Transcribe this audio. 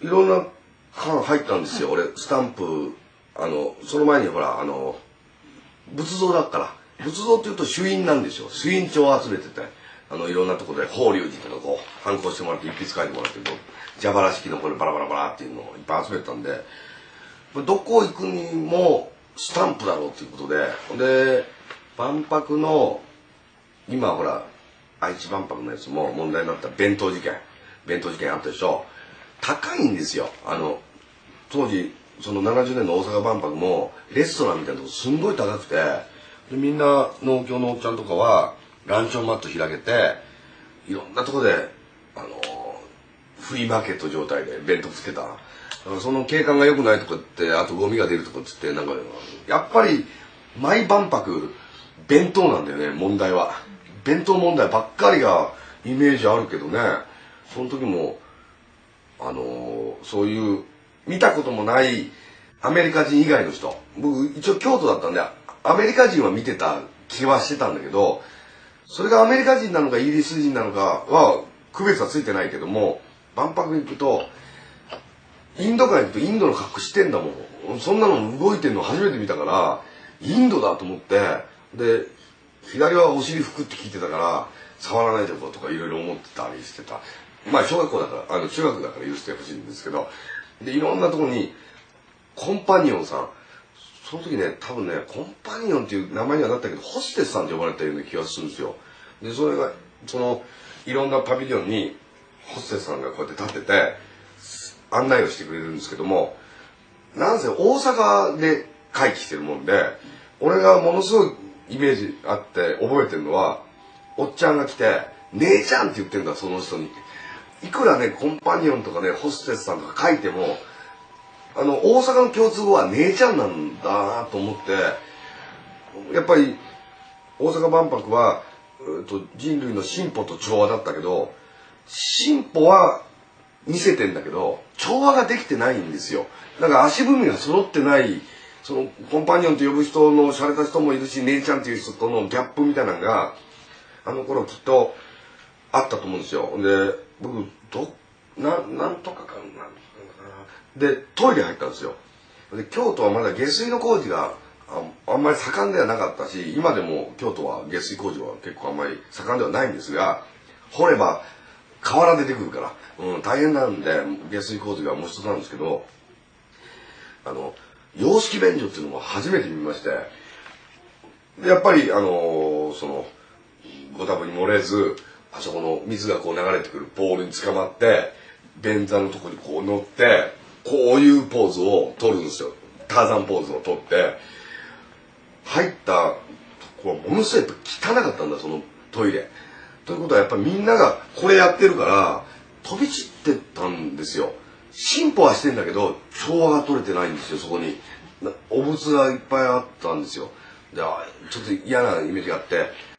いろんな缶入ったんですよ、俺スタンプあのその前にほらあの仏像だから。仏像っていうと朱印なんですよ。朱印帳を集めててあのいろんなとこで法隆寺とかこう反抗してもらって一筆書いてもらってこう蛇腹式のこれバラバラバラっていうのをいっぱい集めてたんでどこ行くにもスタンプだろうっていうことでで万博の今ほら愛知万博のやつも問題になった弁当事件。弁当事件あったでしょ。高いんですよ。あの当時その70年の大阪万博もレストランみたいなとこすんごい高くてでみんな農協のおっちゃんとかはランチョンマット開けていろんなとこであのフリーマーケット状態で弁当つけた。だからその景観が良くないとかってあとゴミが出るとかっつってなんかやっぱり毎万博弁当なんだよね問題は。弁当問題ばっかりがイメージあるけどね。その時もあのそういう見たこともないアメリカ人以外の人。僕一応京都だったんでアメリカ人は見てた気はしてたんだけどそれがアメリカ人なのかイギリス人なのかは区別はついてないけども万博に行くとインド界行くとインドの格好してんだもん。そんなの動いてんの初めて見たからインドだと思ってで左はお尻拭くって聞いてたから触らないでおこうとかいろいろ思ってたりしてた。まあ小学校だからあの中学だから許してほしいんですけどでいろんなとこにコンパニオンさん。その時ね多分ねコンパニオンっていう名前にはなったけどホステスさんって呼ばれたような気がするんですよ。でそれがそのいろんなパビリオンにホステスさんがこうやって立ってて案内をしてくれるんですけどもなんせ大阪で会期してるもんで俺がものすごいイメージあって覚えてるのはおっちゃんが来て「姉ちゃん」って言ってんだその人に。いくらねコンパニオンとかねホステスさんとか書いてもあの大阪の共通語は姉ちゃんなんだなと思ってやっぱり大阪万博は、えー、と人類の進歩と調和だったけど進歩は見せてんだけど調和ができてないんですよ。だから足踏みが揃ってないそのコンパニオンと呼ぶ人の洒落た人もいるし姉ちゃんっていう人とのギャップみたいなのがあの頃きっとあったと思うんですよ。で僕どななんとかかなんでトイレ入ったんですよ。で京都はまだ下水の工事がああんまり盛んではなかったし今でも京都は下水工事は結構あんまり盛んではないんですが掘れば河原出てくるから、うん、大変なんで下水工事がもう一つなんですけどあの洋式便所っていうのも初めて見ましてやっぱりあのそのご多分に漏れずあそこの水がこう流れてくるポールに捕まって便座のとこにこう乗ってこういうポーズを取るんですよターザンポーズを取って入ったとこはものすごいやっぱ汚かったんだそのトイレ。ということはやっぱりみんながこれやってるから飛び散ってたんですよ。進歩はしてんだけど調和が取れてないんですよそこに。お仏がいっぱいあったんですよ。でちょっと嫌なイメージがあって